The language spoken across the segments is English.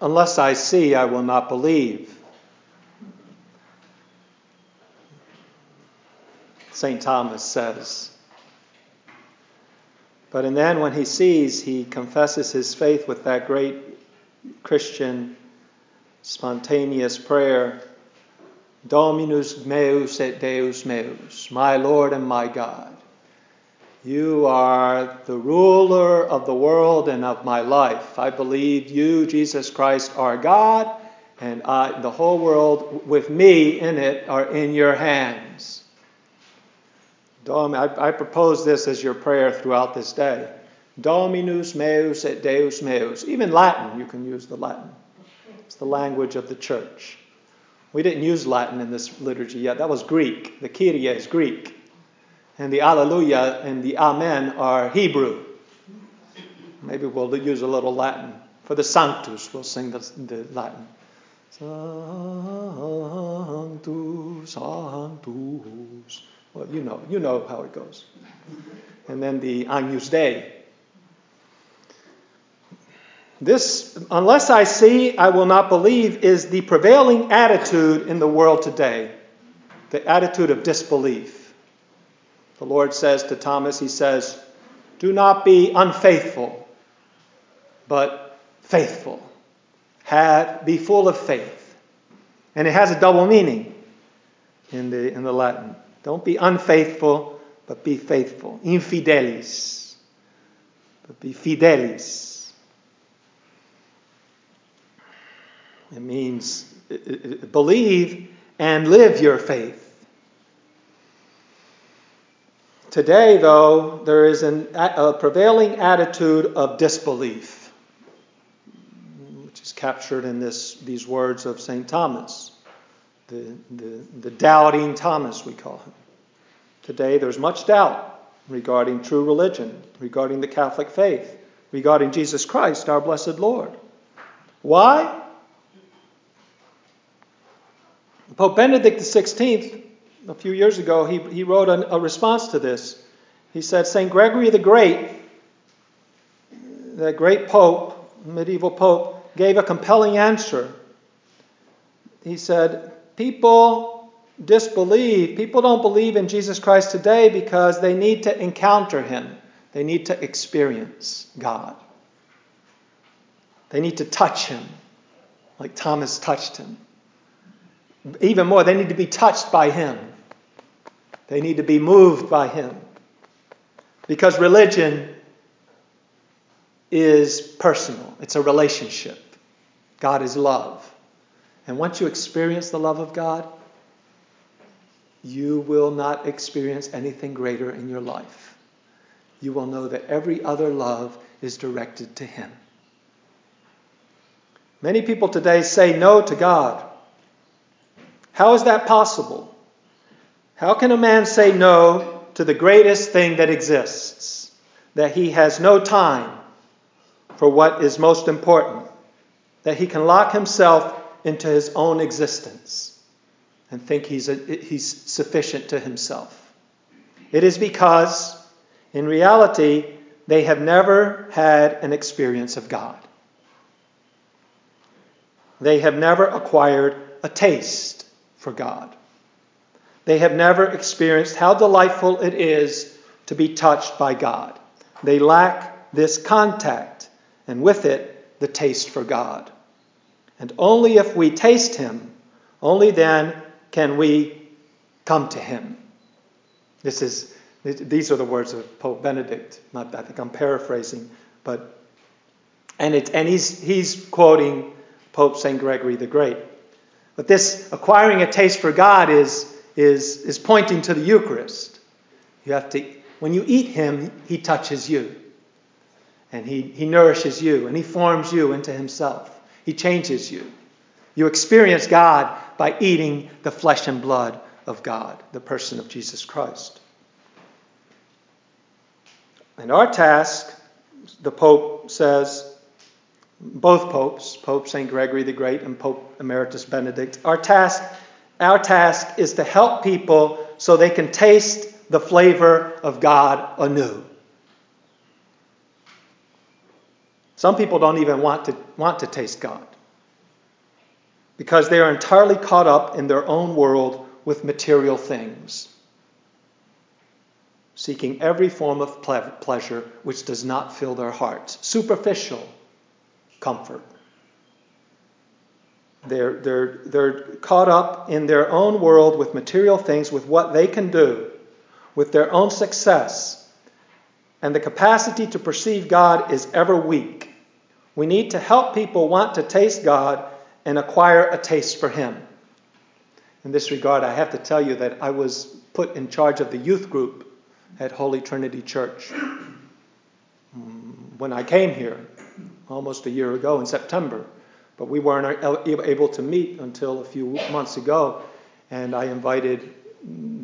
Unless I see, I will not believe. St. Thomas says. But and then when he sees, he confesses his faith with that great Christian spontaneous prayer Dominus meus et Deus meus, my Lord and my God. You are the ruler of the world and of my life. I believe you, Jesus Christ, are God, and I, the whole world with me in it are in your hands. I, I propose this as your prayer throughout this day. Dominus meus et Deus meus. Even Latin, you can use the Latin. It's the language of the church. We didn't use Latin in this liturgy yet. That was Greek. The Kyrie is Greek. And the Alleluia and the Amen are Hebrew. Maybe we'll use a little Latin. For the Sanctus, we'll sing the, the Latin. Sanctus, Sanctus. Well, you know, you know how it goes. And then the Agnus Dei. This, unless I see, I will not believe, is the prevailing attitude in the world today. The attitude of disbelief. The Lord says to Thomas, He says, Do not be unfaithful, but faithful. Have, be full of faith. And it has a double meaning in the, in the Latin. Don't be unfaithful, but be faithful. Infidelis. But be fidelis. It means believe and live your faith. Today, though, there is an, a prevailing attitude of disbelief, which is captured in this, these words of St. Thomas the, the, the doubting Thomas, we call him. Today, there's much doubt regarding true religion, regarding the Catholic faith, regarding Jesus Christ, our blessed Lord. Why? Pope Benedict XVI, a few years ago, he, he wrote a, a response to this. He said, St. Gregory the Great, that great pope, medieval pope, gave a compelling answer. He said, people disbelieve. People don't believe in Jesus Christ today because they need to encounter him, they need to experience God. They need to touch him, like Thomas touched him. Even more, they need to be touched by him. They need to be moved by him. Because religion is personal, it's a relationship. God is love. And once you experience the love of God, you will not experience anything greater in your life. You will know that every other love is directed to Him. Many people today say no to God. How is that possible? How can a man say no to the greatest thing that exists? That he has no time for what is most important, that he can lock himself into his own existence and think he's, a, he's sufficient to himself. It is because, in reality, they have never had an experience of God. They have never acquired a taste for God. They have never experienced how delightful it is to be touched by God. They lack this contact, and with it, the taste for God. And only if we taste him, only then can we come to him. This is these are the words of Pope Benedict. Not, I think I'm paraphrasing, but and it's and he's he's quoting Pope Saint Gregory the Great. But this acquiring a taste for God is is is pointing to the Eucharist. You have to when you eat him, he touches you. And he, he nourishes you and he forms you into himself. He changes you. You experience God by eating the flesh and blood of God, the person of Jesus Christ. And our task, the Pope says, both popes, Pope St. Gregory the Great and Pope Emeritus Benedict, our task, our task is to help people so they can taste the flavor of God anew. Some people don't even want to, want to taste God. because they are entirely caught up in their own world with material things, seeking every form of ple- pleasure which does not fill their hearts, superficial comfort. They're, they're, they're caught up in their own world with material things, with what they can do, with their own success. And the capacity to perceive God is ever weak. We need to help people want to taste God and acquire a taste for Him. In this regard, I have to tell you that I was put in charge of the youth group at Holy Trinity Church mm, when I came here almost a year ago in September. But we weren't able to meet until a few months ago, and I invited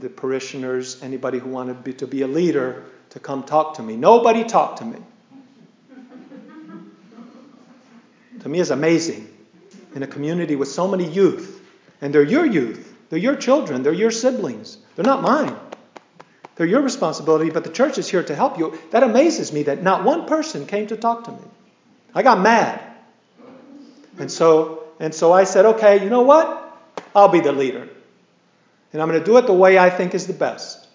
the parishioners, anybody who wanted to be a leader, to come talk to me. Nobody talked to me. to me is amazing in a community with so many youth, and they're your youth, they're your children, they're your siblings, they're not mine. They're your responsibility, but the church is here to help you. That amazes me that not one person came to talk to me. I got mad. And so, and so I said, okay, you know what? I'll be the leader. And I'm going to do it the way I think is the best.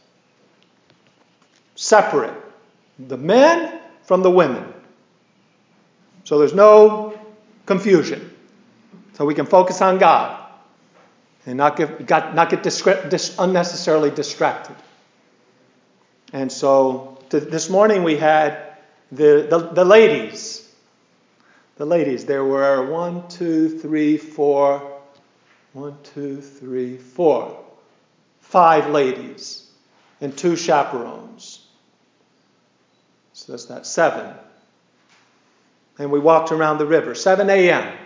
Separate the men from the women. So there's no confusion. So we can focus on God and not get, not get dis- unnecessarily distracted. And so this morning we had the, the, the ladies. The ladies. There were one, two, three, four, one, two, three, four, five ladies and two chaperones. So that's that, seven. And we walked around the river, 7 a.m.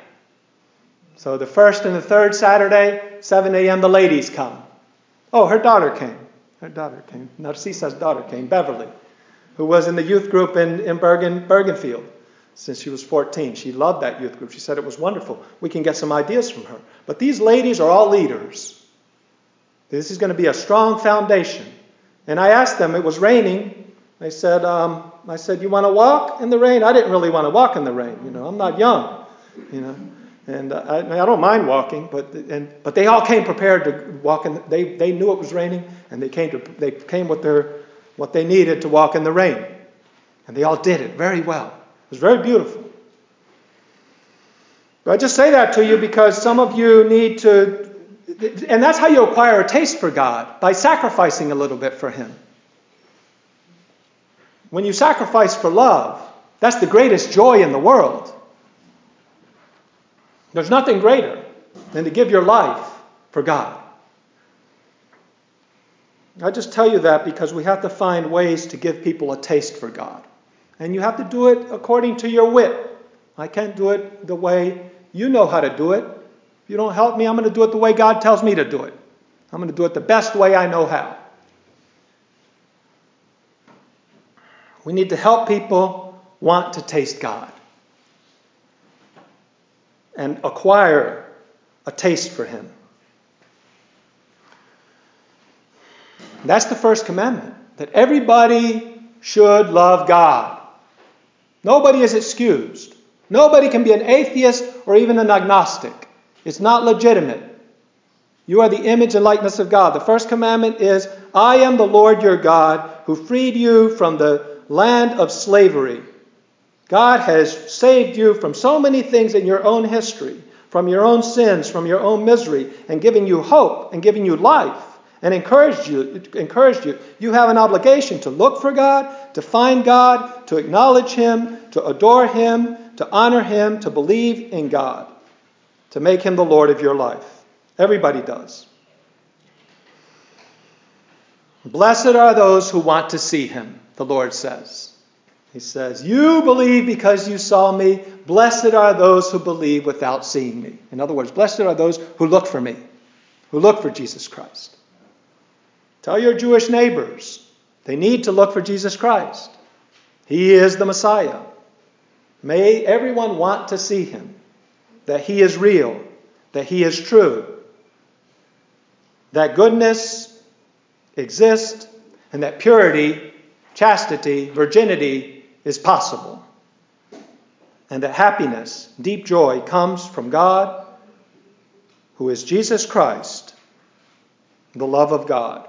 So the first and the third Saturday, 7 a.m., the ladies come. Oh, her daughter came. Her daughter came. Narcisa's daughter came, Beverly, who was in the youth group in, in Bergen, Bergenfield since she was 14. She loved that youth group. She said it was wonderful. We can get some ideas from her. But these ladies are all leaders. This is going to be a strong foundation. And I asked them, it was raining. They said, um, I said, you want to walk in the rain? I didn't really want to walk in the rain. You know, I'm not young. You know, and I, I don't mind walking, but and but they all came prepared to walk in. They they knew it was raining, and they came to they came with their what they needed to walk in the rain, and they all did it very well. It was very beautiful. But I just say that to you because some of you need to, and that's how you acquire a taste for God by sacrificing a little bit for Him. When you sacrifice for love, that's the greatest joy in the world. There's nothing greater than to give your life for God. I just tell you that because we have to find ways to give people a taste for God. And you have to do it according to your wit. I can't do it the way you know how to do it. If you don't help me, I'm going to do it the way God tells me to do it. I'm going to do it the best way I know how. We need to help people want to taste God and acquire a taste for Him. That's the first commandment that everybody should love God. Nobody is excused. Nobody can be an atheist or even an agnostic. It's not legitimate. You are the image and likeness of God. The first commandment is I am the Lord your God who freed you from the land of slavery God has saved you from so many things in your own history, from your own sins, from your own misery, and giving you hope and giving you life and encouraged you, encouraged you. You have an obligation to look for God, to find God, to acknowledge Him, to adore Him, to honor Him, to believe in God, to make Him the Lord of your life. Everybody does. Blessed are those who want to see Him, the Lord says. He says, You believe because you saw me. Blessed are those who believe without seeing me. In other words, blessed are those who look for me, who look for Jesus Christ. Tell your Jewish neighbors they need to look for Jesus Christ. He is the Messiah. May everyone want to see him, that he is real, that he is true, that goodness exists, and that purity, chastity, virginity is possible, and that happiness, deep joy, comes from God who is Jesus Christ, the love of God.